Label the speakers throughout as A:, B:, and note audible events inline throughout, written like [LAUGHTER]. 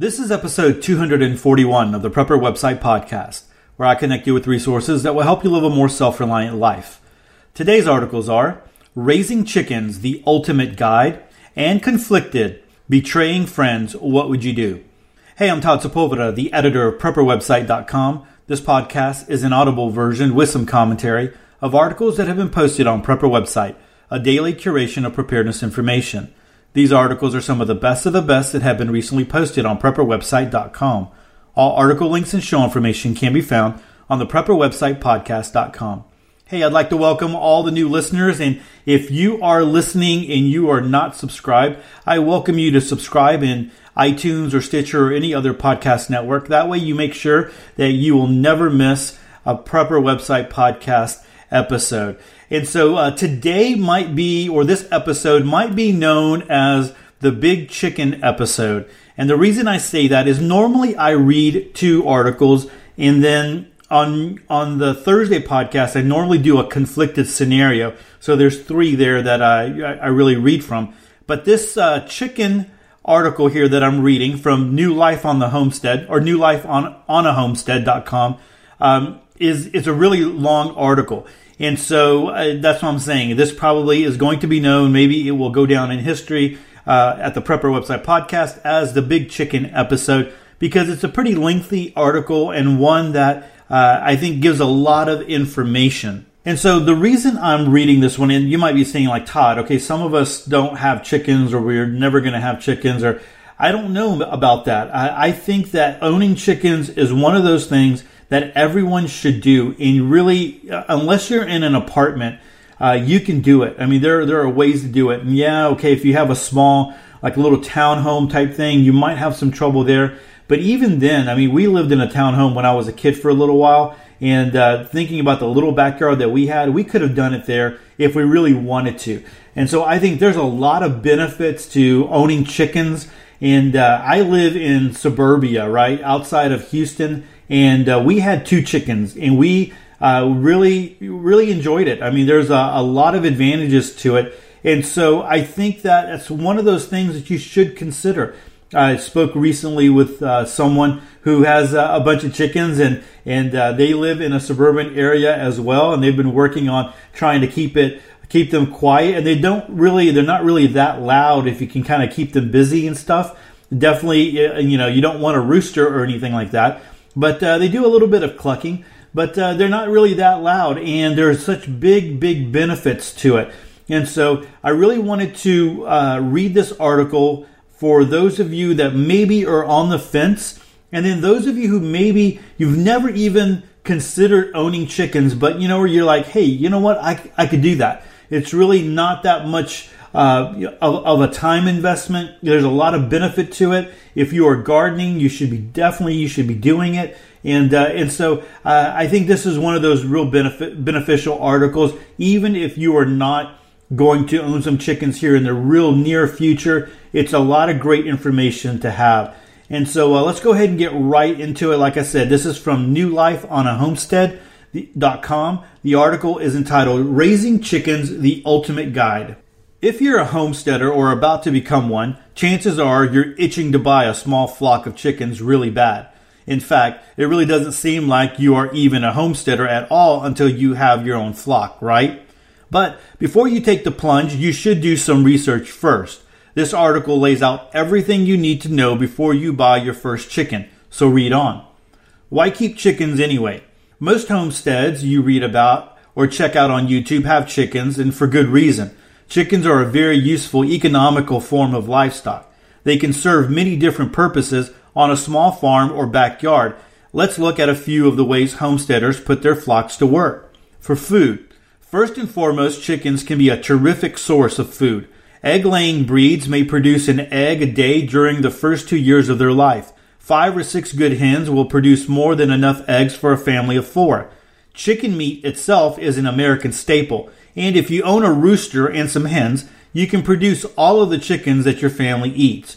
A: This is episode 241 of the Prepper Website Podcast, where I connect you with resources that will help you live a more self reliant life. Today's articles are Raising Chickens, the Ultimate Guide, and Conflicted, Betraying Friends, What Would You Do? Hey, I'm Todd Sepulveda, the editor of PrepperWebsite.com. This podcast is an audible version with some commentary of articles that have been posted on Prepper Website, a daily curation of preparedness information. These articles are some of the best of the best that have been recently posted on PrepperWebsite.com. All article links and show information can be found on the PrepperWebsitePodcast.com. Hey, I'd like to welcome all the new listeners, and if you are listening and you are not subscribed, I welcome you to subscribe in iTunes or Stitcher or any other podcast network. That way, you make sure that you will never miss a Prepper Website podcast episode. And so uh, today might be, or this episode might be known as the Big Chicken episode. And the reason I say that is normally I read two articles and then on on the Thursday podcast I normally do a conflicted scenario. So there's three there that I I really read from. But this uh, chicken article here that I'm reading from New Life on the Homestead or New Life on on a Homestead.com um, is is a really long article. And so uh, that's what I'm saying. This probably is going to be known. Maybe it will go down in history uh, at the Prepper Website podcast as the Big Chicken episode because it's a pretty lengthy article and one that uh, I think gives a lot of information. And so the reason I'm reading this one, and you might be saying like Todd, okay, some of us don't have chickens or we're never going to have chickens or I don't know about that. I, I think that owning chickens is one of those things that everyone should do. And really, uh, unless you're in an apartment, uh, you can do it. I mean, there there are ways to do it. And yeah, okay, if you have a small, like a little townhome type thing, you might have some trouble there. But even then, I mean, we lived in a townhome when I was a kid for a little while. And uh, thinking about the little backyard that we had, we could have done it there if we really wanted to. And so I think there's a lot of benefits to owning chickens. And uh, I live in suburbia, right outside of Houston and uh, we had two chickens, and we uh, really really enjoyed it. I mean, there's a, a, lot of advantages to it, and so I think that that's one of those things that you should consider. I spoke recently with uh, someone who has uh, a bunch of chickens, and and uh, they live in a suburban area as well, and they've been working on trying to keep it keep them quiet, and they don't really they're not really that loud if you can kind of keep them busy and stuff. Definitely, you know, you don't want a rooster or anything like that but uh, they do a little bit of clucking, but uh, they're not really that loud, and there's such big, big benefits to it. And so I really wanted to uh, read this article for those of you that maybe are on the fence, and then those of you who maybe you've never even considered owning chickens, but you know, where you're like, hey, you know what, I, I could do that. It's really not that much uh, of, of, a time investment. There's a lot of benefit to it. If you are gardening, you should be definitely you should be doing it. And uh, and so uh, I think this is one of those real benefit beneficial articles. Even if you are not going to own some chickens here in the real near future, it's a lot of great information to have. And so uh, let's go ahead and get right into it. Like I said, this is from New Life on a Homestead.com. The article is entitled Raising Chickens, the Ultimate Guide. If you're a homesteader or about to become one, chances are you're itching to buy a small flock of chickens really bad. In fact, it really doesn't seem like you are even a homesteader at all until you have your own flock, right? But before you take the plunge, you should do some research first. This article lays out everything you need to know before you buy your first chicken, so read on. Why keep chickens anyway? Most homesteads you read about or check out on YouTube have chickens, and for good reason. Chickens are a very useful economical form of livestock. They can serve many different purposes on a small farm or backyard. Let's look at a few of the ways homesteaders put their flocks to work. For food. First and foremost, chickens can be a terrific source of food. Egg laying breeds may produce an egg a day during the first two years of their life. Five or six good hens will produce more than enough eggs for a family of four. Chicken meat itself is an American staple. And if you own a rooster and some hens, you can produce all of the chickens that your family eats.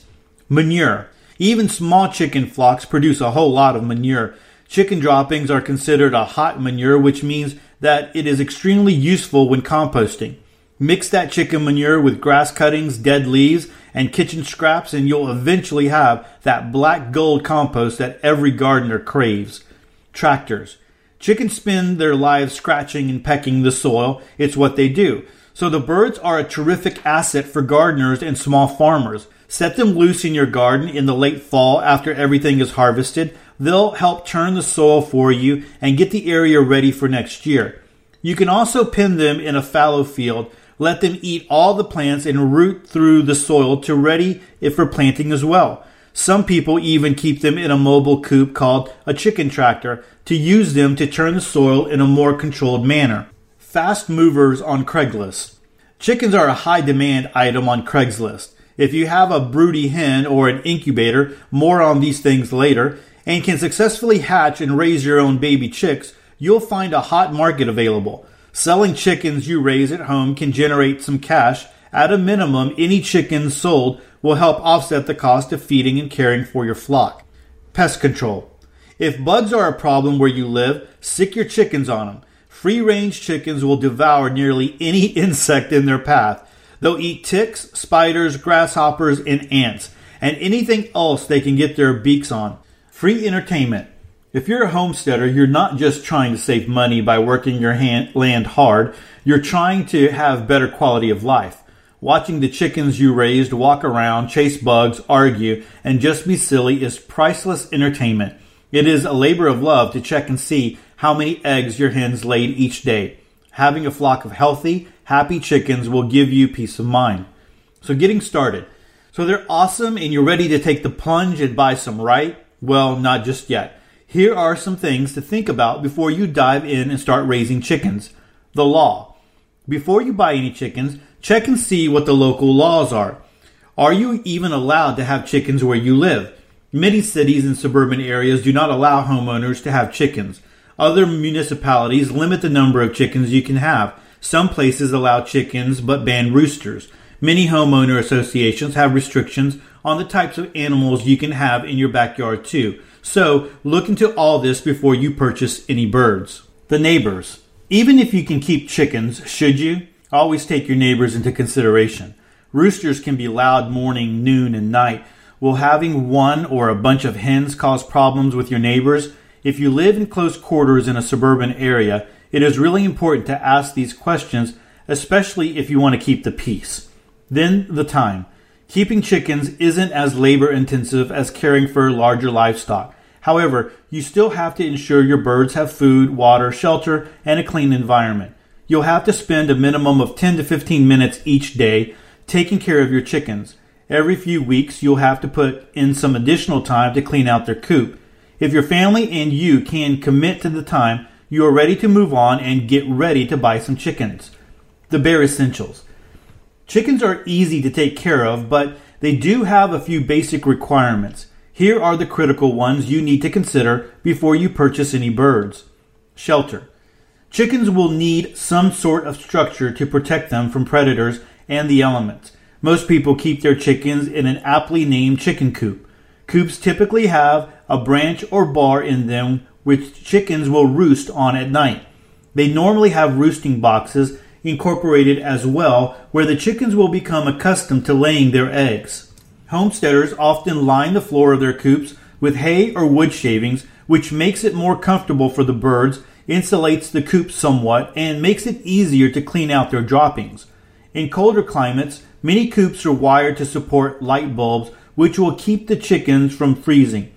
A: Manure. Even small chicken flocks produce a whole lot of manure. Chicken droppings are considered a hot manure, which means that it is extremely useful when composting. Mix that chicken manure with grass cuttings, dead leaves, and kitchen scraps, and you'll eventually have that black gold compost that every gardener craves. Tractors. Chickens spend their lives scratching and pecking the soil. It's what they do. So the birds are a terrific asset for gardeners and small farmers. Set them loose in your garden in the late fall after everything is harvested. They'll help turn the soil for you and get the area ready for next year. You can also pin them in a fallow field. Let them eat all the plants and root through the soil to ready it for planting as well. Some people even keep them in a mobile coop called a chicken tractor to use them to turn the soil in a more controlled manner. Fast movers on Craigslist. Chickens are a high demand item on Craigslist. If you have a broody hen or an incubator, more on these things later, and can successfully hatch and raise your own baby chicks, you'll find a hot market available. Selling chickens you raise at home can generate some cash. At a minimum, any chickens sold will help offset the cost of feeding and caring for your flock. Pest control. If bugs are a problem where you live, sic your chickens on them. Free range chickens will devour nearly any [LAUGHS] insect in their path. They'll eat ticks, spiders, grasshoppers, and ants, and anything else they can get their beaks on. Free entertainment. If you're a homesteader, you're not just trying to save money by working your hand, land hard, you're trying to have better quality of life. Watching the chickens you raised walk around, chase bugs, argue, and just be silly is priceless entertainment. It is a labor of love to check and see how many eggs your hens laid each day. Having a flock of healthy, happy chickens will give you peace of mind. So getting started. So they're awesome and you're ready to take the plunge and buy some right? Well, not just yet. Here are some things to think about before you dive in and start raising chickens. The law. Before you buy any chickens, check and see what the local laws are. Are you even allowed to have chickens where you live? Many cities and suburban areas do not allow homeowners to have chickens. Other municipalities limit the number of chickens you can have. Some places allow chickens but ban roosters. Many homeowner associations have restrictions on the types of animals you can have in your backyard too. So look into all this before you purchase any birds. The neighbors. Even if you can keep chickens, should you? Always take your neighbors into consideration. Roosters can be loud morning, noon, and night. Will having one or a bunch of hens cause problems with your neighbors? If you live in close quarters in a suburban area, it is really important to ask these questions, especially if you want to keep the peace. Then the time. Keeping chickens isn't as labor intensive as caring for larger livestock. However, you still have to ensure your birds have food, water, shelter, and a clean environment. You'll have to spend a minimum of 10 to 15 minutes each day taking care of your chickens. Every few weeks, you'll have to put in some additional time to clean out their coop. If your family and you can commit to the time, you are ready to move on and get ready to buy some chickens. The bare essentials. Chickens are easy to take care of, but they do have a few basic requirements. Here are the critical ones you need to consider before you purchase any birds. Shelter. Chickens will need some sort of structure to protect them from predators and the elements. Most people keep their chickens in an aptly named chicken coop. Coops typically have a branch or bar in them which chickens will roost on at night. They normally have roosting boxes incorporated as well where the chickens will become accustomed to laying their eggs. Homesteaders often line the floor of their coops with hay or wood shavings, which makes it more comfortable for the birds, insulates the coop somewhat, and makes it easier to clean out their droppings. In colder climates, many coops are wired to support light bulbs which will keep the chickens from freezing.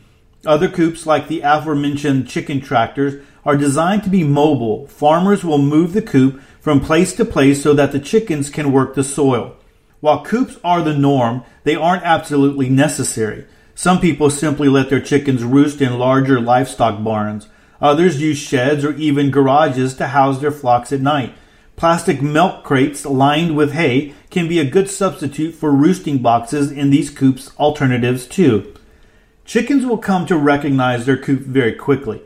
A: Other coops, like the aforementioned chicken tractors, are designed to be mobile. Farmers will move the coop from place to place so that the chickens can work the soil. While coops are the norm, they aren't absolutely necessary. Some people simply let their chickens roost in larger livestock barns. Others use sheds or even garages to house their flocks at night. Plastic milk crates lined with hay can be a good substitute for roosting boxes in these coops alternatives too. Chickens will come to recognize their coop very quickly.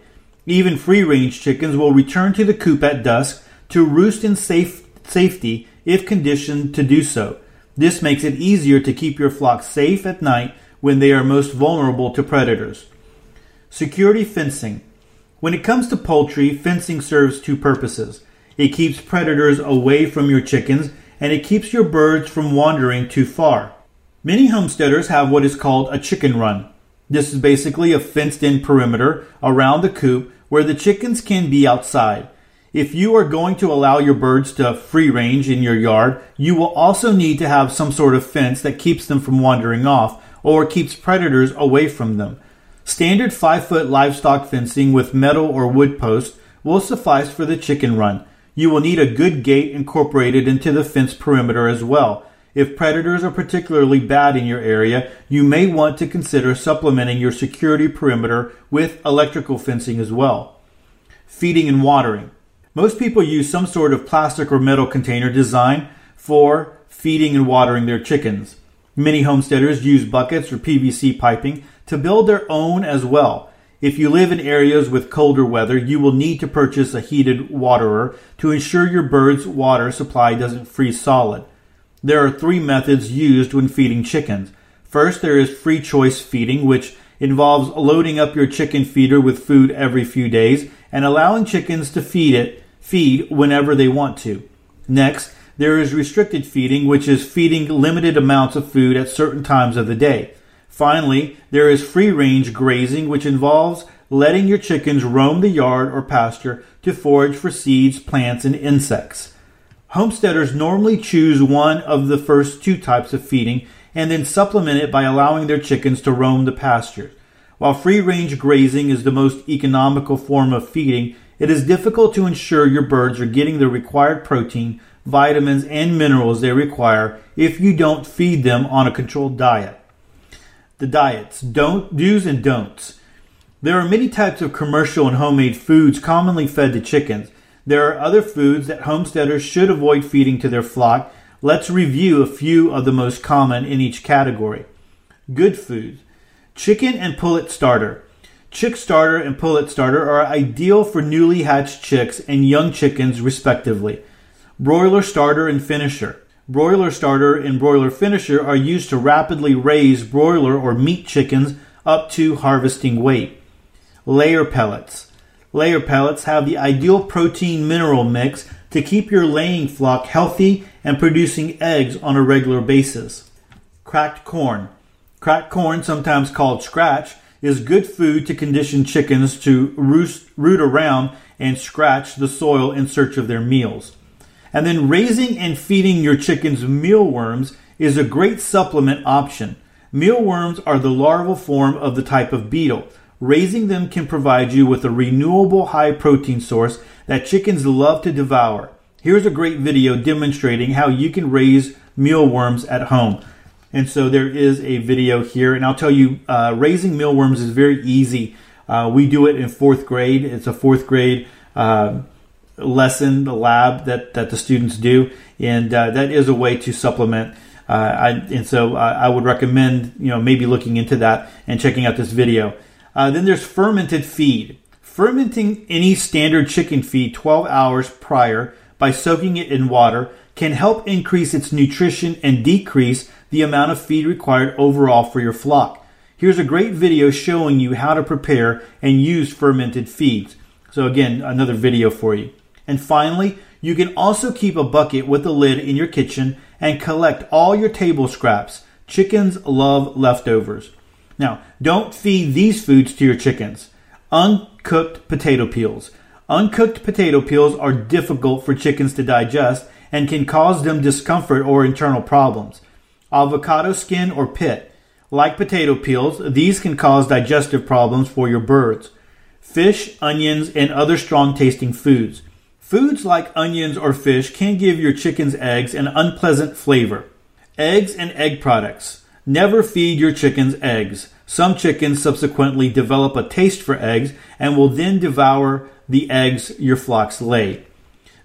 A: Even free range chickens will return to the coop at dusk to roost in safe, safety if conditioned to do so. This makes it easier to keep your flock safe at night when they are most vulnerable to predators. Security fencing. When it comes to poultry, fencing serves two purposes. It keeps predators away from your chickens and it keeps your birds from wandering too far. Many homesteaders have what is called a chicken run. This is basically a fenced in perimeter around the coop where the chickens can be outside. If you are going to allow your birds to free range in your yard, you will also need to have some sort of fence that keeps them from wandering off or keeps predators away from them. Standard 5 foot livestock fencing with metal or wood posts will suffice for the chicken run. You will need a good gate incorporated into the fence perimeter as well. If predators are particularly bad in your area, you may want to consider supplementing your security perimeter with electrical fencing as well. Feeding and watering. Most people use some sort of plastic or metal container design for feeding and watering their chickens. Many homesteaders use buckets or PVC piping to build their own as well. If you live in areas with colder weather, you will need to purchase a heated waterer to ensure your bird's water supply doesn't freeze solid. There are three methods used when feeding chickens. First, there is free choice feeding, which involves loading up your chicken feeder with food every few days and allowing chickens to feed it feed whenever they want to. Next, there is restricted feeding, which is feeding limited amounts of food at certain times of the day. Finally, there is free range grazing, which involves letting your chickens roam the yard or pasture to forage for seeds, plants, and insects. Homesteaders normally choose one of the first two types of feeding and then supplement it by allowing their chickens to roam the pastures. While free range grazing is the most economical form of feeding, it is difficult to ensure your birds are getting the required protein, vitamins, and minerals they require if you don't feed them on a controlled diet. The diets, don't do's and don'ts. There are many types of commercial and homemade foods commonly fed to chickens. There are other foods that homesteaders should avoid feeding to their flock. Let's review a few of the most common in each category. Good foods. Chicken and pullet starter. Chick starter and pullet starter are ideal for newly hatched chicks and young chickens, respectively. Broiler starter and finisher. Broiler starter and broiler finisher are used to rapidly raise broiler or meat chickens up to harvesting weight. Layer pellets. Layer pellets have the ideal protein mineral mix to keep your laying flock healthy and producing eggs on a regular basis. Cracked corn. Cracked corn, sometimes called scratch, is good food to condition chickens to roost, root around and scratch the soil in search of their meals. And then raising and feeding your chickens mealworms is a great supplement option. Mealworms are the larval form of the type of beetle. Raising them can provide you with a renewable high protein source that chickens love to devour. Here's a great video demonstrating how you can raise mealworms at home. And so there is a video here, and I'll tell you, uh, raising mealworms is very easy. Uh, we do it in fourth grade. It's a fourth grade uh, lesson, the lab that, that the students do, and uh, that is a way to supplement. Uh, I, and so uh, I would recommend, you know, maybe looking into that and checking out this video. Uh, then there's fermented feed. Fermenting any standard chicken feed 12 hours prior by soaking it in water can help increase its nutrition and decrease the amount of feed required overall for your flock. Here's a great video showing you how to prepare and use fermented feeds. So again, another video for you. And finally, you can also keep a bucket with a lid in your kitchen and collect all your table scraps. Chickens love leftovers. Now, don't feed these foods to your chickens. Uncooked potato peels. Uncooked potato peels are difficult for chickens to digest and can cause them discomfort or internal problems. Avocado skin or pit. Like potato peels, these can cause digestive problems for your birds. Fish, onions, and other strong tasting foods. Foods like onions or fish can give your chicken's eggs an unpleasant flavor. Eggs and egg products. Never feed your chickens eggs. Some chickens subsequently develop a taste for eggs and will then devour the eggs your flocks lay.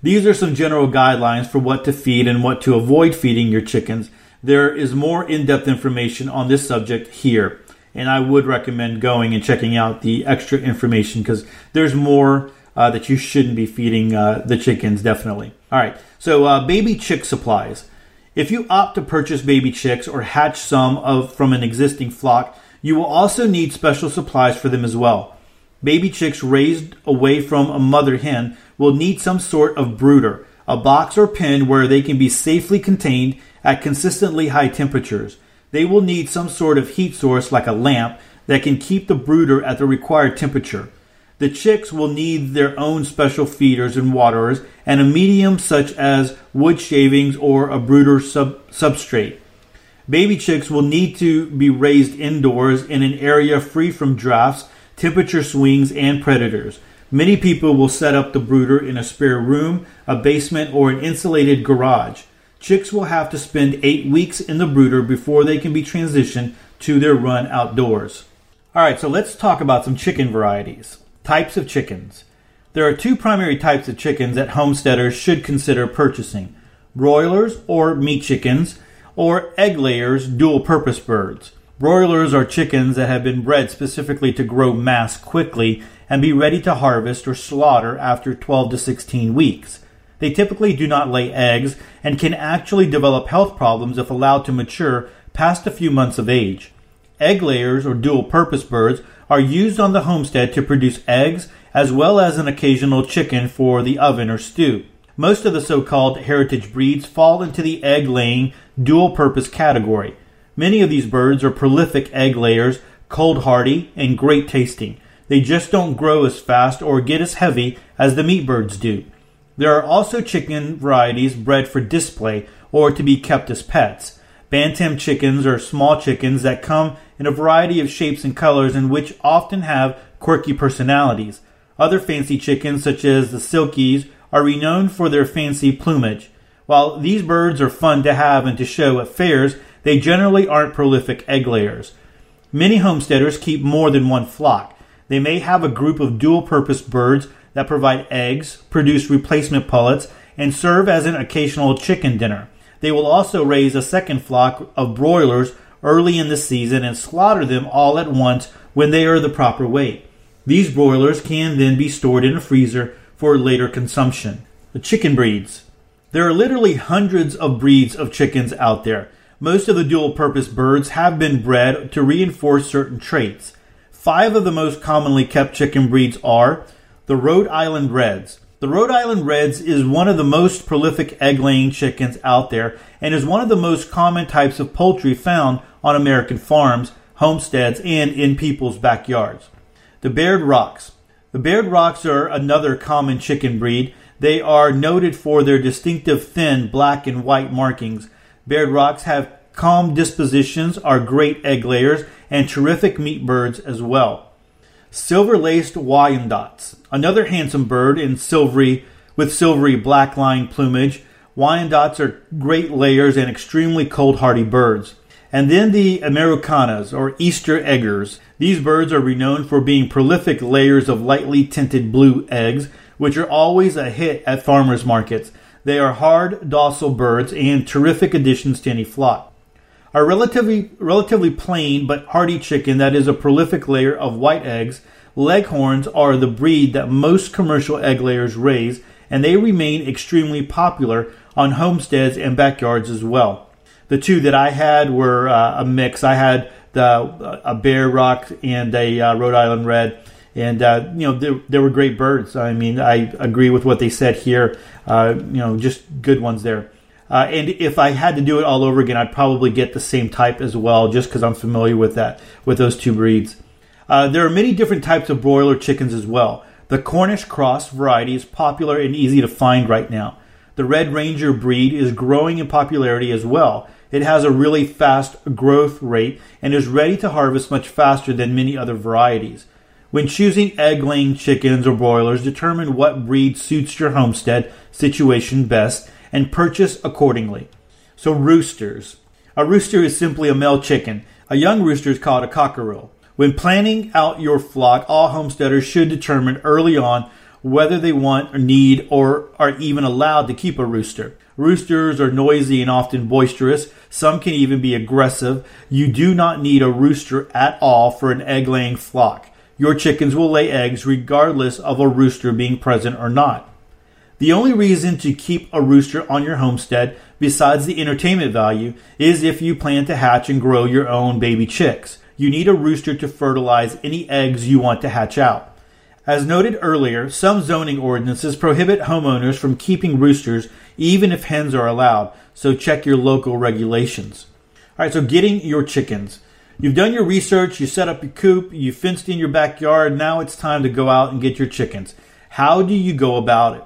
A: These are some general guidelines for what to feed and what to avoid feeding your chickens. There is more in depth information on this subject here, and I would recommend going and checking out the extra information because there's more uh, that you shouldn't be feeding uh, the chickens, definitely. All right, so uh, baby chick supplies. If you opt to purchase baby chicks or hatch some of from an existing flock, you will also need special supplies for them as well. Baby chicks raised away from a mother hen will need some sort of brooder. a box or pen where they can be safely contained at consistently high temperatures. They will need some sort of heat source like a lamp that can keep the brooder at the required temperature. The chicks will need their own special feeders and waterers and a medium such as wood shavings or a brooder sub- substrate. Baby chicks will need to be raised indoors in an area free from drafts, temperature swings, and predators. Many people will set up the brooder in a spare room, a basement, or an insulated garage. Chicks will have to spend eight weeks in the brooder before they can be transitioned to their run outdoors. All right, so let's talk about some chicken varieties. Types of chickens. There are two primary types of chickens that homesteaders should consider purchasing broilers or meat chickens, or egg layers, dual purpose birds. Broilers are chickens that have been bred specifically to grow mass quickly and be ready to harvest or slaughter after 12 to 16 weeks. They typically do not lay eggs and can actually develop health problems if allowed to mature past a few months of age. Egg layers or dual purpose birds are used on the homestead to produce eggs as well as an occasional chicken for the oven or stew. Most of the so called heritage breeds fall into the egg laying dual purpose category. Many of these birds are prolific egg layers, cold hardy, and great tasting. They just don't grow as fast or get as heavy as the meat birds do. There are also chicken varieties bred for display or to be kept as pets. Bantam chickens are small chickens that come in a variety of shapes and colors and which often have quirky personalities. Other fancy chickens, such as the silkies, are renowned for their fancy plumage. While these birds are fun to have and to show at fairs, they generally aren't prolific egg layers. Many homesteaders keep more than one flock. They may have a group of dual purpose birds that provide eggs, produce replacement pullets, and serve as an occasional chicken dinner. They will also raise a second flock of broilers early in the season and slaughter them all at once when they are the proper weight. These broilers can then be stored in a freezer for later consumption. The chicken breeds. There are literally hundreds of breeds of chickens out there. Most of the dual purpose birds have been bred to reinforce certain traits. Five of the most commonly kept chicken breeds are the Rhode Island Reds. The Rhode Island Reds is one of the most prolific egg laying chickens out there and is one of the most common types of poultry found on American farms, homesteads, and in people's backyards. The Barred Rocks. The Barred Rocks are another common chicken breed. They are noted for their distinctive thin black and white markings. Barred Rocks have calm dispositions, are great egg layers, and terrific meat birds as well. Silver laced Wyandottes, another handsome bird in silvery with silvery black line plumage. Wyandottes are great layers and extremely cold hardy birds. And then the Ameraucanas, or Easter eggers. These birds are renowned for being prolific layers of lightly tinted blue eggs, which are always a hit at farmers markets. They are hard, docile birds and terrific additions to any flock. A relatively, relatively plain but hardy chicken that is a prolific layer of white eggs, leghorns are the breed that most commercial egg layers raise, and they remain extremely popular on homesteads and backyards as well. The two that I had were uh, a mix. I had the a bear Rock and a uh, Rhode Island Red, and uh, you know they, they, were great birds. I mean, I agree with what they said here. Uh, you know, just good ones there. Uh, and if I had to do it all over again, I'd probably get the same type as well, just because I'm familiar with that with those two breeds. Uh, there are many different types of broiler chickens as well. The Cornish cross variety is popular and easy to find right now. The Red Ranger breed is growing in popularity as well. It has a really fast growth rate and is ready to harvest much faster than many other varieties. When choosing egg laying chickens or broilers, determine what breed suits your homestead situation best and purchase accordingly. So, roosters. A rooster is simply a male chicken. A young rooster is called a cockerel. When planning out your flock, all homesteaders should determine early on whether they want or need or are even allowed to keep a rooster. Roosters are noisy and often boisterous. Some can even be aggressive. You do not need a rooster at all for an egg laying flock. Your chickens will lay eggs regardless of a rooster being present or not. The only reason to keep a rooster on your homestead, besides the entertainment value, is if you plan to hatch and grow your own baby chicks. You need a rooster to fertilize any eggs you want to hatch out. As noted earlier, some zoning ordinances prohibit homeowners from keeping roosters even if hens are allowed, so check your local regulations. All right, so getting your chickens. You've done your research, you set up your coop, you fenced in your backyard, now it's time to go out and get your chickens. How do you go about it?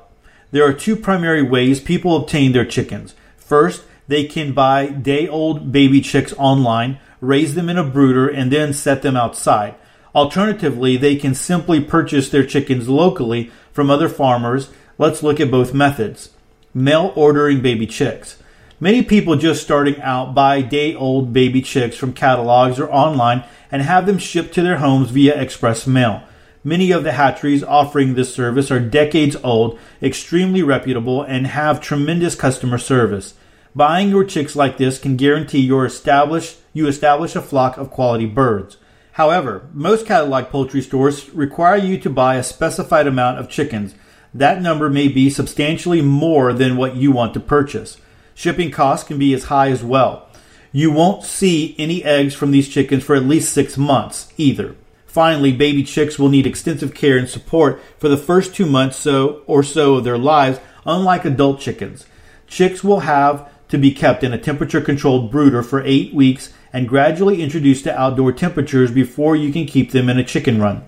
A: There are two primary ways people obtain their chickens. First, they can buy day old baby chicks online, raise them in a brooder, and then set them outside. Alternatively, they can simply purchase their chickens locally from other farmers. Let's look at both methods. Mail ordering baby chicks. Many people just starting out buy day old baby chicks from catalogs or online and have them shipped to their homes via express mail. Many of the hatcheries offering this service are decades old, extremely reputable, and have tremendous customer service. Buying your chicks like this can guarantee your establish, you establish a flock of quality birds. However, most catalog poultry stores require you to buy a specified amount of chickens. That number may be substantially more than what you want to purchase. Shipping costs can be as high as well. You won't see any eggs from these chickens for at least six months either. Finally, baby chicks will need extensive care and support for the first two months so or so of their lives, unlike adult chickens. Chicks will have to be kept in a temperature controlled brooder for eight weeks and gradually introduced to outdoor temperatures before you can keep them in a chicken run.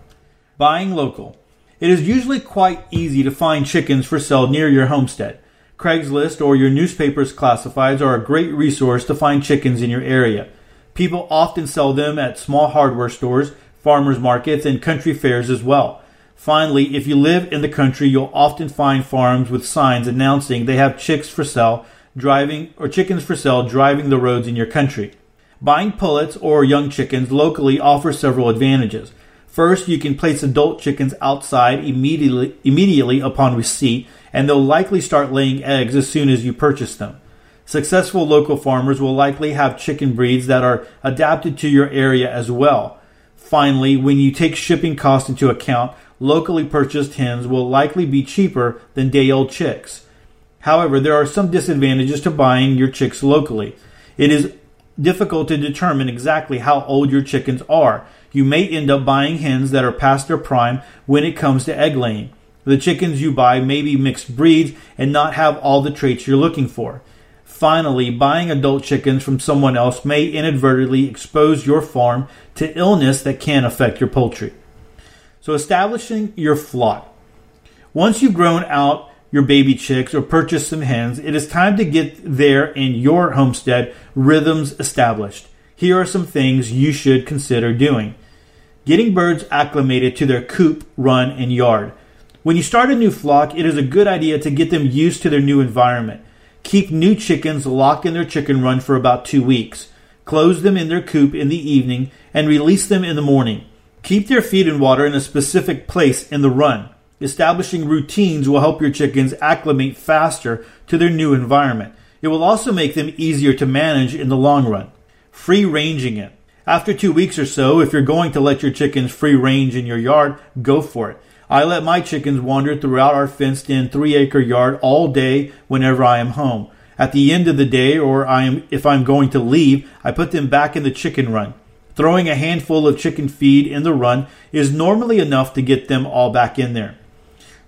A: Buying local. It is usually quite easy to find chickens for sale near your homestead. Craigslist or your newspaper's classifieds are a great resource to find chickens in your area. People often sell them at small hardware stores, farmers markets, and country fairs as well. Finally, if you live in the country, you'll often find farms with signs announcing they have chicks for sale driving or chickens for sale driving the roads in your country. Buying pullets or young chickens locally offers several advantages. First, you can place adult chickens outside immediately, immediately upon receipt, and they'll likely start laying eggs as soon as you purchase them. Successful local farmers will likely have chicken breeds that are adapted to your area as well. Finally, when you take shipping costs into account, locally purchased hens will likely be cheaper than day old chicks. However, there are some disadvantages to buying your chicks locally. It is difficult to determine exactly how old your chickens are. You may end up buying hens that are past their prime when it comes to egg laying. The chickens you buy may be mixed breeds and not have all the traits you're looking for. Finally, buying adult chickens from someone else may inadvertently expose your farm to illness that can affect your poultry. So, establishing your flock. Once you've grown out your baby chicks or purchased some hens, it is time to get there in your homestead rhythms established. Here are some things you should consider doing. Getting birds acclimated to their coop, run, and yard. When you start a new flock, it is a good idea to get them used to their new environment. Keep new chickens locked in their chicken run for about two weeks. Close them in their coop in the evening and release them in the morning. Keep their feed and water in a specific place in the run. Establishing routines will help your chickens acclimate faster to their new environment. It will also make them easier to manage in the long run. Free ranging it. After two weeks or so, if you're going to let your chickens free range in your yard, go for it. I let my chickens wander throughout our fenced in three acre yard all day whenever I am home. At the end of the day, or I am, if I'm going to leave, I put them back in the chicken run. Throwing a handful of chicken feed in the run is normally enough to get them all back in there.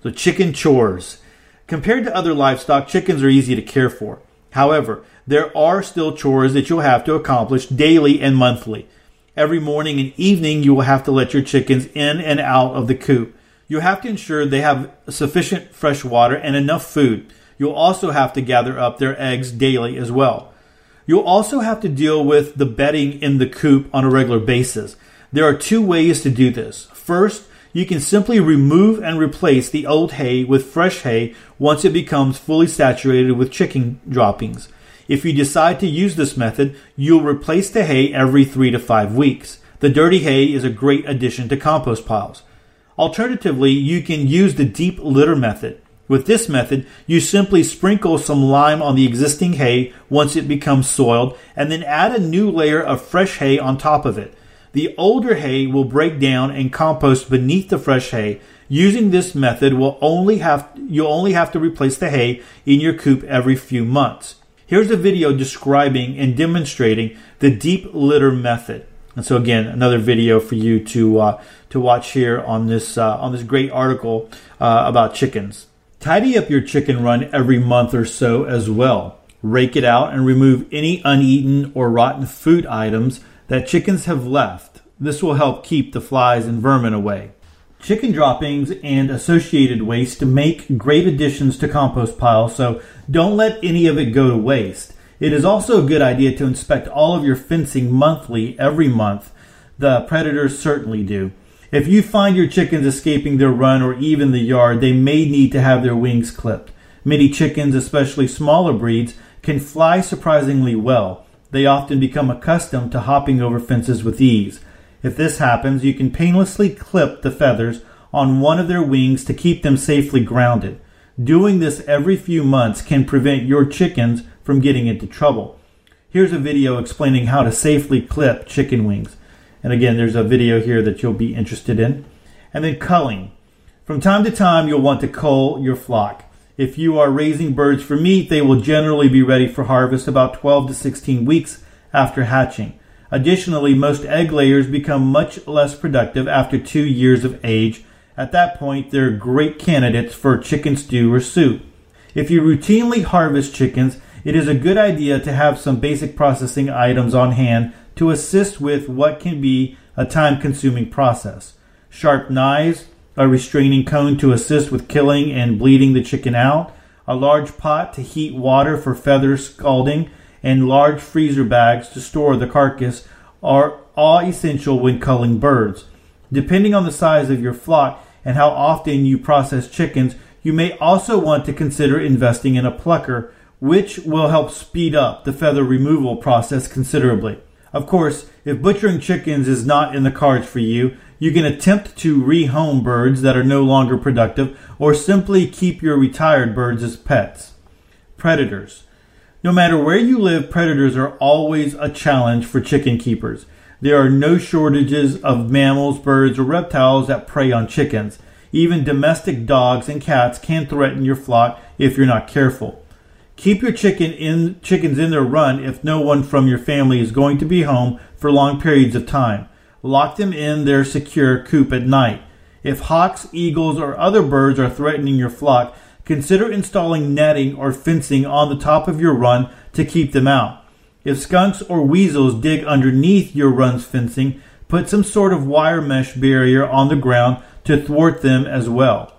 A: The chicken chores. Compared to other livestock, chickens are easy to care for. However, there are still chores that you'll have to accomplish daily and monthly. Every morning and evening, you will have to let your chickens in and out of the coop. You have to ensure they have sufficient fresh water and enough food. You'll also have to gather up their eggs daily as well. You'll also have to deal with the bedding in the coop on a regular basis. There are two ways to do this. First, you can simply remove and replace the old hay with fresh hay once it becomes fully saturated with chicken droppings. If you decide to use this method, you'll replace the hay every three to five weeks. The dirty hay is a great addition to compost piles. Alternatively, you can use the deep litter method. With this method, you simply sprinkle some lime on the existing hay once it becomes soiled and then add a new layer of fresh hay on top of it. The older hay will break down and compost beneath the fresh hay. Using this method will only have you'll only have to replace the hay in your coop every few months. Here's a video describing and demonstrating the deep litter method. And so again, another video for you to uh, to watch here on this uh, on this great article uh, about chickens. Tidy up your chicken run every month or so as well. Rake it out and remove any uneaten or rotten food items that chickens have left. This will help keep the flies and vermin away. Chicken droppings and associated waste make great additions to compost piles, so don't let any of it go to waste. It is also a good idea to inspect all of your fencing monthly, every month. The predators certainly do. If you find your chickens escaping their run or even the yard, they may need to have their wings clipped. Many chickens, especially smaller breeds, can fly surprisingly well. They often become accustomed to hopping over fences with ease. If this happens, you can painlessly clip the feathers on one of their wings to keep them safely grounded. Doing this every few months can prevent your chickens from getting into trouble. Here's a video explaining how to safely clip chicken wings. And again, there's a video here that you'll be interested in. And then culling. From time to time, you'll want to cull your flock. If you are raising birds for meat, they will generally be ready for harvest about 12 to 16 weeks after hatching. Additionally, most egg layers become much less productive after two years of age. At that point, they're great candidates for chicken stew or soup. If you routinely harvest chickens, it is a good idea to have some basic processing items on hand to assist with what can be a time consuming process. Sharp knives, a restraining cone to assist with killing and bleeding the chicken out, a large pot to heat water for feather scalding, and large freezer bags to store the carcass are all essential when culling birds. Depending on the size of your flock and how often you process chickens, you may also want to consider investing in a plucker, which will help speed up the feather removal process considerably. Of course, if butchering chickens is not in the cards for you, you can attempt to rehome birds that are no longer productive or simply keep your retired birds as pets. Predators. No matter where you live, predators are always a challenge for chicken keepers. There are no shortages of mammals, birds, or reptiles that prey on chickens. Even domestic dogs and cats can threaten your flock if you're not careful. Keep your chicken in, chickens in their run if no one from your family is going to be home for long periods of time. Lock them in their secure coop at night. If hawks, eagles, or other birds are threatening your flock, consider installing netting or fencing on the top of your run to keep them out. If skunks or weasels dig underneath your run's fencing, put some sort of wire mesh barrier on the ground to thwart them as well.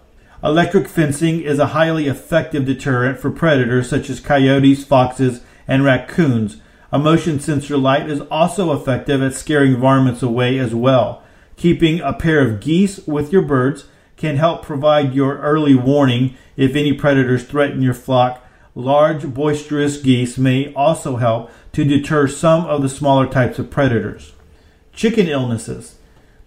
A: Electric fencing is a highly effective deterrent for predators such as coyotes, foxes, and raccoons. A motion sensor light is also effective at scaring varmints away as well. Keeping a pair of geese with your birds can help provide your early warning if any predators threaten your flock. Large, boisterous geese may also help to deter some of the smaller types of predators. Chicken illnesses.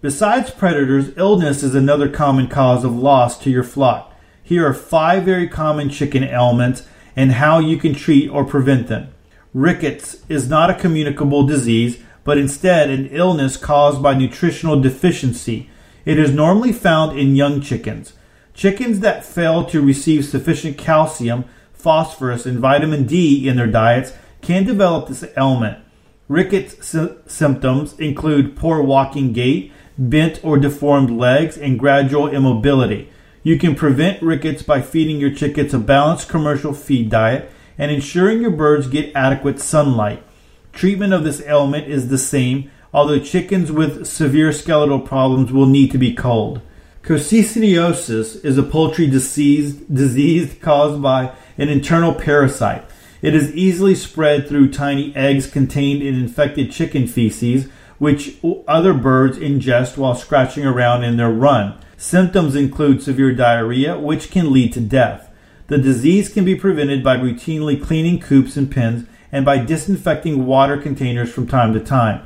A: Besides predators, illness is another common cause of loss to your flock. Here are five very common chicken ailments and how you can treat or prevent them. Rickets is not a communicable disease, but instead an illness caused by nutritional deficiency it is normally found in young chickens. Chickens that fail to receive sufficient calcium, phosphorus, and vitamin D in their diets can develop this ailment. Rickets sy- symptoms include poor walking gait, bent or deformed legs, and gradual immobility. You can prevent rickets by feeding your chickens a balanced commercial feed diet and ensuring your birds get adequate sunlight. Treatment of this ailment is the same although chickens with severe skeletal problems will need to be culled. Coccidiosis is a poultry disease, disease caused by an internal parasite. It is easily spread through tiny eggs contained in infected chicken feces, which other birds ingest while scratching around in their run. Symptoms include severe diarrhea, which can lead to death. The disease can be prevented by routinely cleaning coops and pens and by disinfecting water containers from time to time.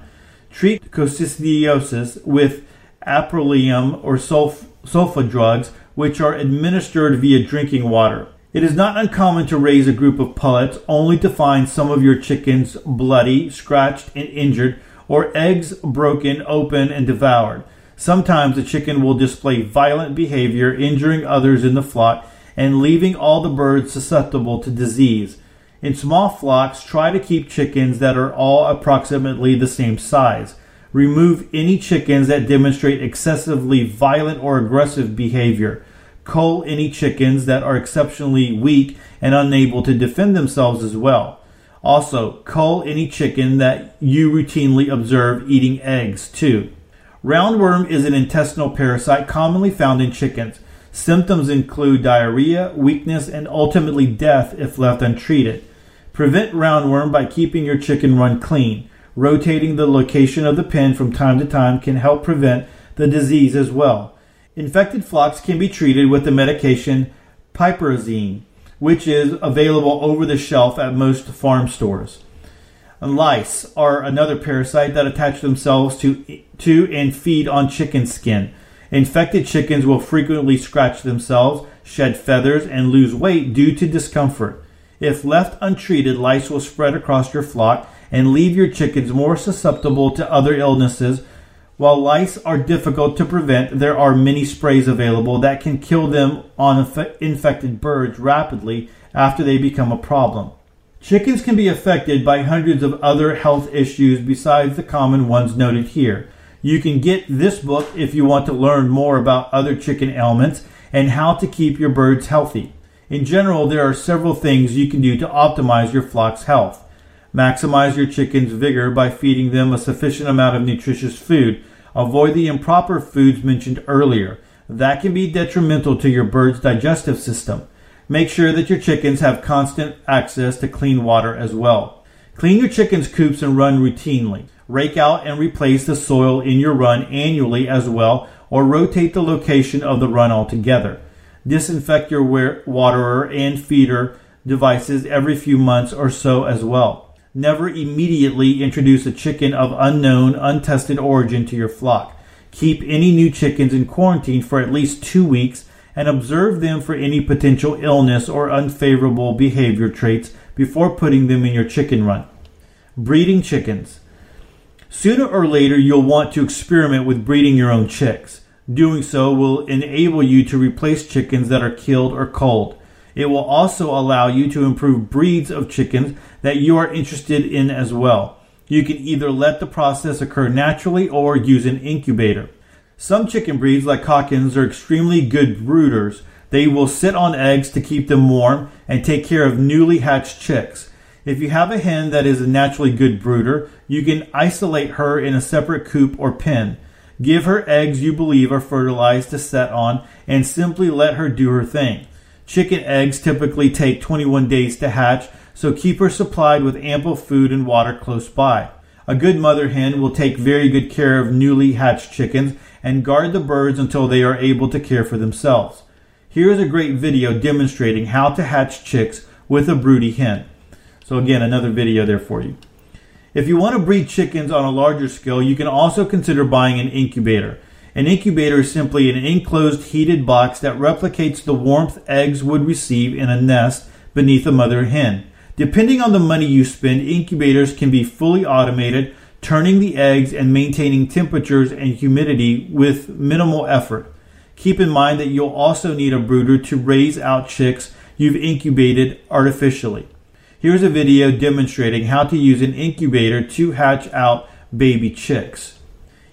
A: Treat coccidiosis with amprolium or sulf- sulfa drugs, which are administered via drinking water. It is not uncommon to raise a group of pullets only to find some of your chickens bloody, scratched, and injured, or eggs broken open and devoured. Sometimes the chicken will display violent behavior, injuring others in the flock and leaving all the birds susceptible to disease. In small flocks, try to keep chickens that are all approximately the same size. Remove any chickens that demonstrate excessively violent or aggressive behavior. Cull any chickens that are exceptionally weak and unable to defend themselves as well. Also, cull any chicken that you routinely observe eating eggs too. Roundworm is an intestinal parasite commonly found in chickens. Symptoms include diarrhea, weakness, and ultimately death if left untreated. Prevent roundworm by keeping your chicken run clean. Rotating the location of the pen from time to time can help prevent the disease as well. Infected flocks can be treated with the medication piperazine, which is available over the shelf at most farm stores. Lice are another parasite that attach themselves to, to and feed on chicken skin. Infected chickens will frequently scratch themselves, shed feathers, and lose weight due to discomfort. If left untreated, lice will spread across your flock and leave your chickens more susceptible to other illnesses. While lice are difficult to prevent, there are many sprays available that can kill them on infected birds rapidly after they become a problem. Chickens can be affected by hundreds of other health issues besides the common ones noted here. You can get this book if you want to learn more about other chicken ailments and how to keep your birds healthy. In general, there are several things you can do to optimize your flock's health. Maximize your chicken's vigor by feeding them a sufficient amount of nutritious food. Avoid the improper foods mentioned earlier. That can be detrimental to your bird's digestive system. Make sure that your chickens have constant access to clean water as well. Clean your chickens' coops and run routinely. Rake out and replace the soil in your run annually as well, or rotate the location of the run altogether. Disinfect your waterer and feeder devices every few months or so as well. Never immediately introduce a chicken of unknown, untested origin to your flock. Keep any new chickens in quarantine for at least two weeks and observe them for any potential illness or unfavorable behavior traits before putting them in your chicken run. Breeding chickens. Sooner or later, you'll want to experiment with breeding your own chicks. Doing so will enable you to replace chickens that are killed or culled. It will also allow you to improve breeds of chickens that you are interested in as well. You can either let the process occur naturally or use an incubator. Some chicken breeds, like Cochins, are extremely good brooders. They will sit on eggs to keep them warm and take care of newly hatched chicks. If you have a hen that is a naturally good brooder, you can isolate her in a separate coop or pen. Give her eggs you believe are fertilized to set on and simply let her do her thing. Chicken eggs typically take 21 days to hatch, so keep her supplied with ample food and water close by. A good mother hen will take very good care of newly hatched chickens and guard the birds until they are able to care for themselves. Here is a great video demonstrating how to hatch chicks with a broody hen. So again, another video there for you. If you want to breed chickens on a larger scale, you can also consider buying an incubator. An incubator is simply an enclosed heated box that replicates the warmth eggs would receive in a nest beneath a mother hen. Depending on the money you spend, incubators can be fully automated, turning the eggs and maintaining temperatures and humidity with minimal effort. Keep in mind that you'll also need a brooder to raise out chicks you've incubated artificially. Here's a video demonstrating how to use an incubator to hatch out baby chicks.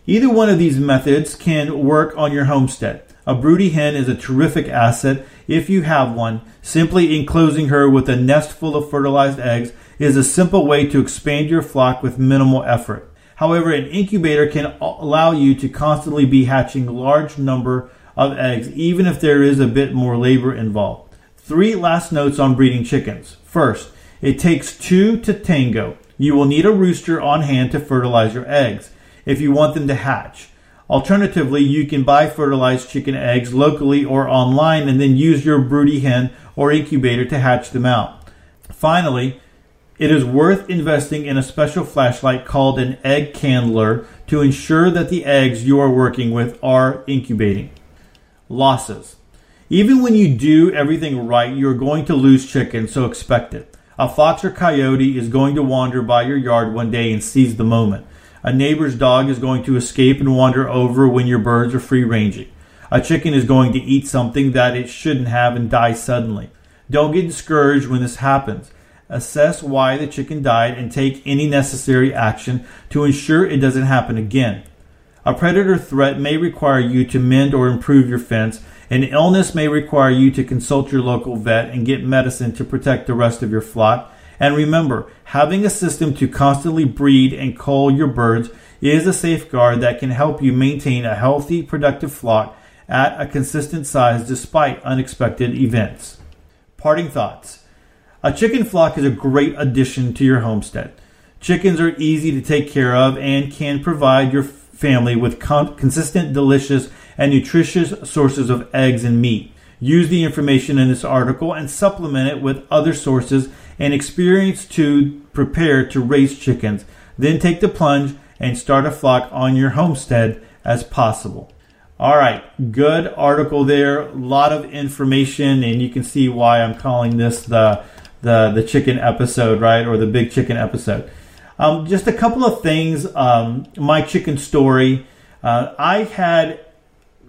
A: Either one of these methods can work on your homestead. A broody hen is a terrific asset if you have one. Simply enclosing her with a nest full of fertilized eggs is a simple way to expand your flock with minimal effort. However, an incubator can allow you to constantly be hatching large number of eggs even if there is a bit more labor involved. Three last notes on breeding chickens. First, it takes two to tango. You will need a rooster on hand to fertilize your eggs if you want them to hatch. Alternatively, you can buy fertilized chicken eggs locally or online and then use your broody hen or incubator to hatch them out. Finally, it is worth investing in a special flashlight called an egg candler to ensure that the eggs you are working with are incubating. Losses. Even when you do everything right, you're going to lose chickens, so expect it. A fox or coyote is going to wander by your yard one day and seize the moment. A neighbor's dog is going to escape and wander over when your birds are free ranging. A chicken is going to eat something that it shouldn't have and die suddenly. Don't get discouraged when this happens. assess why the chicken died, and take any necessary action to ensure it doesn't happen again. A predator threat may require you to mend or improve your fence. An illness may require you to consult your local vet and get medicine to protect the rest of your flock. And remember, having a system to constantly breed and cull your birds is a safeguard that can help you maintain a healthy, productive flock at a consistent size despite unexpected events. Parting thoughts A chicken flock is a great addition to your homestead. Chickens are easy to take care of and can provide your family with con- consistent, delicious, and nutritious sources of eggs and meat. Use the information in this article and supplement it with other sources and experience to prepare to raise chickens. Then take the plunge and start a flock on your homestead as possible. All right, good article there. A lot of information, and you can see why I'm calling this the the the chicken episode, right, or the big chicken episode. Um, just a couple of things. Um, my chicken story. Uh, I had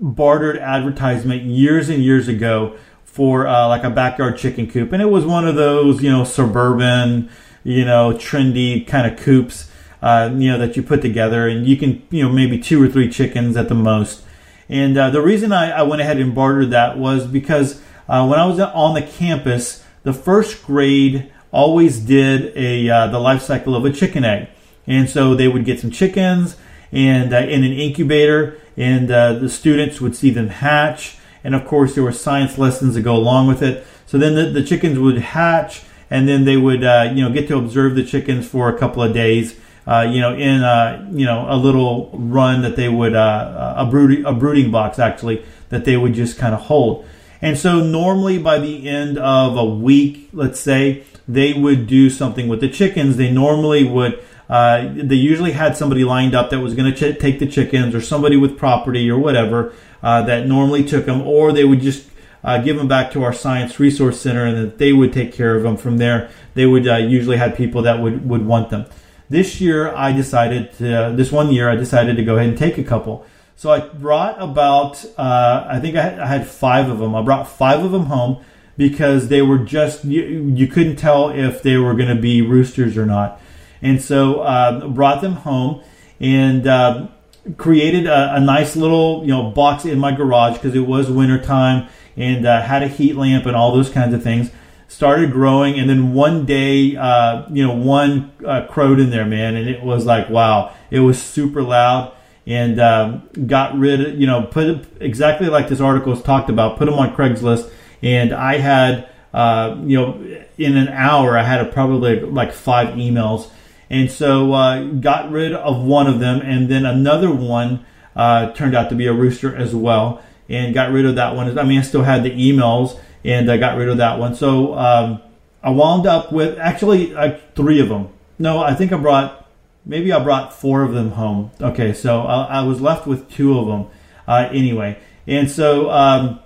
A: bartered advertisement years and years ago for uh, like a backyard chicken coop, and it was one of those you know suburban, you know trendy kind of coops, uh, you know that you put together, and you can you know maybe two or three chickens at the most. And uh, the reason I, I, went ahead and bartered that was because uh, when I was on the campus, the first grade always did a uh, the life cycle of a chicken egg, and so they would get some chickens and uh, in an incubator, and uh, the students would see them hatch. And of course, there were science lessons that go along with it. So then the, the chickens would hatch, and then they would uh, you know get to observe the chickens for a couple of days uh, you know, in a, you know a little run that they would uh, a brooding a brooding box actually that they would just kind of hold. And so normally by the end of a week, let's say, they would do something with the chickens. They normally would. Uh, they usually had somebody lined up that was going to ch- take the chickens, or somebody with property or whatever uh, that normally took them, or they would just uh, give them back to our science resource center, and that they would take care of them from there. They would uh, usually have people that would would want them. This year, I decided to, this one year, I decided to go ahead and take a couple. So I brought about, uh, I think I had, I had, five of them. I brought five of them home because they were just, you, you couldn't tell if they were going to be roosters or not. And so uh, brought them home and uh, created a, a, nice little, you know, box in my garage because it was wintertime and uh, had a heat lamp and all those kinds of things. Started growing, and then one day, uh, you know, one uh, crowed in there, man, and it was like, wow, it was super loud, and um, got rid of, you know, put exactly like this article has talked about, put them on Craigslist, and I had, uh, you know, in an hour, I had a, probably like five emails, and so uh, got rid of one of them, and then another one uh, turned out to be a rooster as well, and got rid of that one. I mean, I still had the emails and I got rid of that one. So um, I wound up with actually uh, three of them. No, I think I brought maybe I brought four of them home. Okay, so I, I was left with two of them uh, anyway, and so um,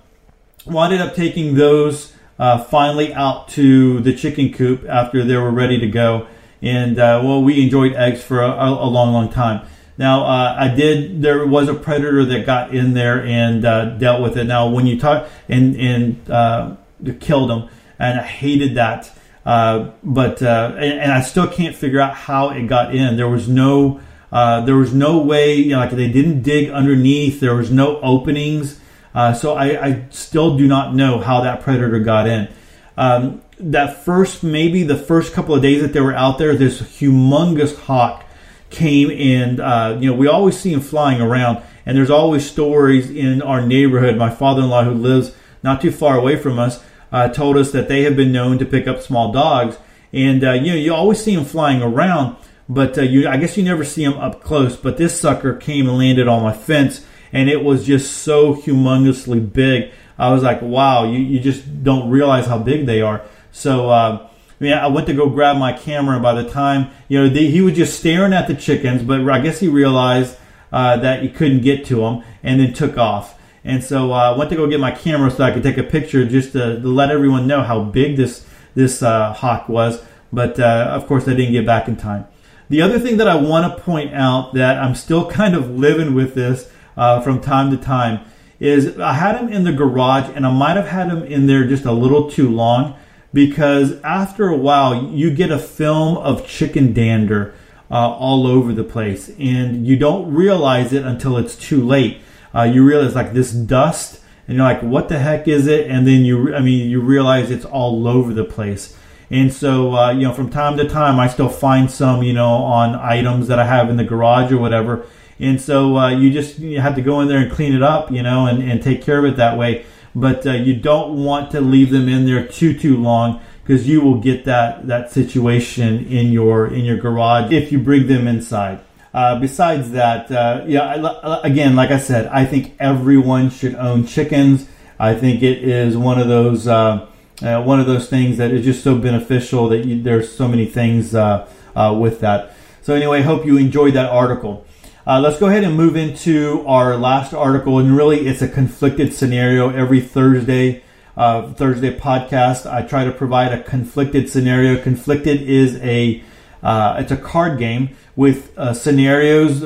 A: wound up taking those uh, finally out to the chicken coop after they were ready to go. And uh, well, we enjoyed eggs for a, a long, long time. Now, uh, I did. There was a predator that got in there and uh, dealt with it. Now, when you talk and and uh, killed him, and I hated that. Uh, but uh, and, and, I still can't figure out how it got in. There was no uh, there was no way. You know, like they didn't dig underneath. There was no openings. so I, I, still do not know how that predator got in. Um, that first maybe the first couple of days that they were out there, this humongous hawk came and uh, you know we always see him flying around. And there's always stories in our neighborhood. My father-in-law who lives not too far away from us uh, told us that they have been known to pick up small dogs. And uh, you know you always see him flying around but uh, you i guess you never see him up close. But this sucker came and landed on my fence and it was just so humongously big. I was like wow you, you just don't realize how big they are so uh, I I went to go grab my camera, by the time you know, he was just staring at the chickens. But I guess he realized uh, that he couldn't get to them, and then took off. And so uh, I went to go get my camera so I could take a picture, just to, to let everyone know how big this this uh, hawk was. But uh, of course, I didn't get back in time. The other thing that I want to point out that I'm still [LAUGHS] kind of living with this uh, from time to time is I had him in the garage, and I might have had him in there just a little too long because after a while you get a film of chicken dander uh, all over the place, and you don't realize it until it's too late. Uh, you realize like this dust, and you're like, "What the heck is it?" And then you, I mean, you realize it's all over the place. And so, uh, you know, from time to time, I still find some, you know, on items that I have in the garage or whatever. And so uh, you just you have to go in there and clean it up, you know, and, and take care of it that way. But uh, you don't want to leave them in there too too long because you will get that that situation in your in your garage if you bring them inside. Uh, besides that, uh, yeah, I, again, like I said, I think everyone should own chickens. I think it is one of those uh, uh one of those things that is just so beneficial that you, there's so many things uh, uh, with that. So anyway, hope you enjoyed that article. Let's go ahead and move into our last article, and really, it's a conflicted scenario every Thursday uh, Thursday podcast. I try to provide a conflicted scenario. Conflicted is a uh, it's a card game with uh, scenarios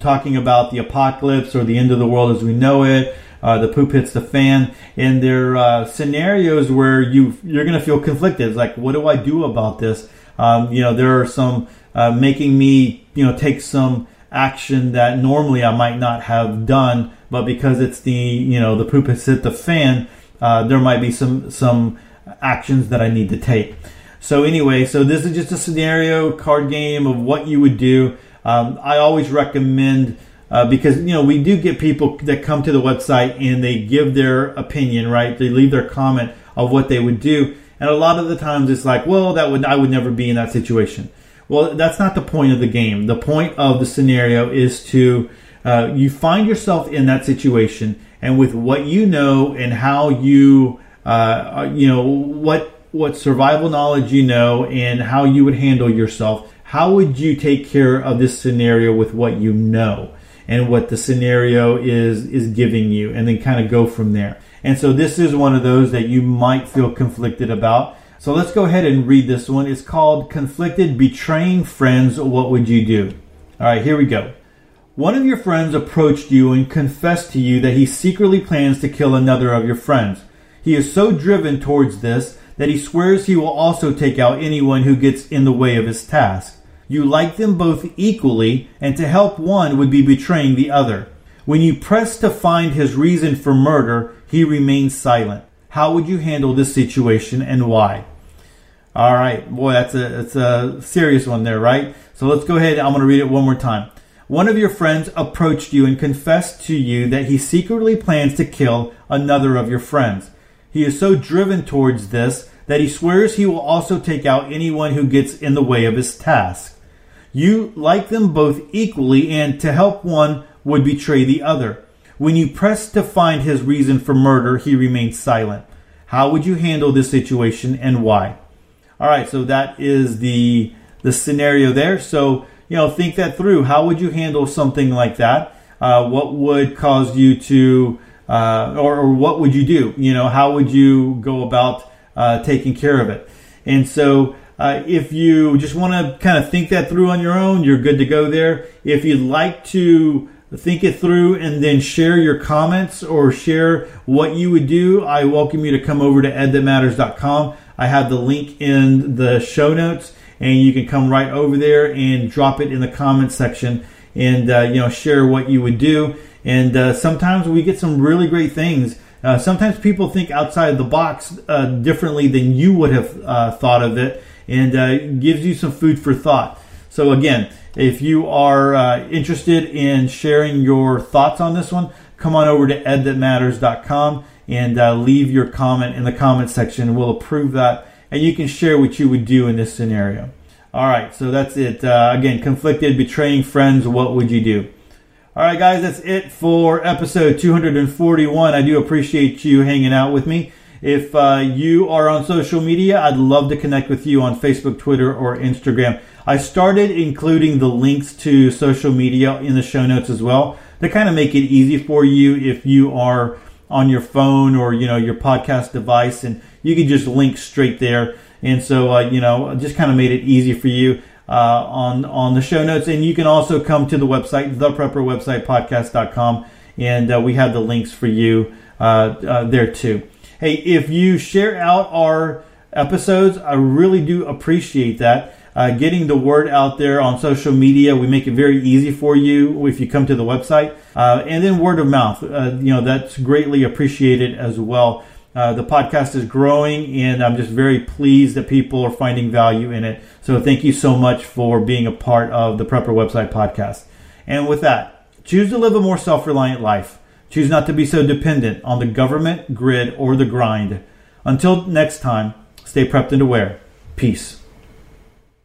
A: talking about the apocalypse or the end of the world as we know it. Uh, the poop hits the fan, and they're uh, scenarios where you you're to feel conflicted. It's like, what do I do about this? Um, you know, there are some uh, making me you know take some action that normally I might not have done, but because it's the you know the poop has hit the fan, uh, there might be some some actions that I need to take. So anyway, so this is just a scenario card game of what you would do. Um, I always recommend uh, because you know we do get people that come to the website and they give their opinion, right? They leave their comment of what they would do, and a lot of the times it's like, well, that would I would never be in that situation. Well, that's not the point of the game. The point of the scenario is to uh, you find yourself in that situation and with what you know and how you uh, you know what what survival knowledge you know and how you would handle yourself how would you take care of this scenario with what you know and what the scenario is is giving you and then kind of go from there and so this is one of those that you might feel conflicted about so let's go ahead and read this one it's called conflicted betraying friends what would you do all right here we go one of your friends approached you and confessed to you that he secretly plans to kill another of your friends. He is so driven towards this that he swears he will also take out anyone who gets in the way of his task. You like them both equally, and to help one would be betraying the other. When you press to find his reason for murder, he remains silent. How would you handle this situation and why? All right, boy, that's a that's a serious one there, right? So let's go ahead. I'm going to read it one more time. One of your friends approached you and confessed to you that he secretly plans to kill another of your friends. He is so driven towards this that he swears he will also take out anyone who gets in the way of his task. You like them both equally, and to help one would betray the other. When you press to find his reason for murder, he remains silent. How would you handle this situation and why? All right, so that is the the scenario there. So you know, think that through. How would you handle something like that? Uh, what would cause you to, uh, or, or, what would you do? You know, how would you go about uh, taking care of it? And so, uh, if you just want to kind of think that through on your own, you're good to go there. If you'd like to think it through and then share your comments or share what you would do, I welcome you to come over to edthatmatters.com. I have the link in the show notes and you can come right over there and drop it in the comment section and uh, you know share what you would do. And uh, sometimes we get some really great things. Uh, sometimes people think outside the box uh, differently than you would have uh, thought of it, and uh, gives you some food for thought. So again, if you are interested in sharing your thoughts on this one, come on over to edthatmatters.com and leave your comment in the comment section. We'll approve that and you can share what you would do in this scenario. All right, so that's it. Uh, again, conflicted, betraying friends, what would you do? All right, guys, that's it for episode 241. I do appreciate you hanging out with me. If uh, you are on social media, I'd love to connect with you on Facebook, Twitter, or Instagram. I started including the links to social media in the show notes as well to kind of make it easy for you if you are on your phone or you know your podcast device and you can just link straight there. And so, uh, you know, just kind of made it easy for you uh, on on the show notes. And you can also come to the website, the prepper website podcast.com, and uh, we have the links for you uh, uh, there too. Hey, if you share out our episodes. I really do appreciate that. Uh, getting the word out there on social media, we make it very easy for you if you come to the website, uh, and then word of mouth. Uh, you know that's greatly appreciated as well. Uh, the podcast is growing, and I'm just very pleased that people are finding value in it. So thank you so much for being a part of the Prepper Website podcast. And with that, choose to live a more self-reliant life. Choose not to be so dependent on the government, grid, or the grind. Until next time, stay prepped and aware. Peace.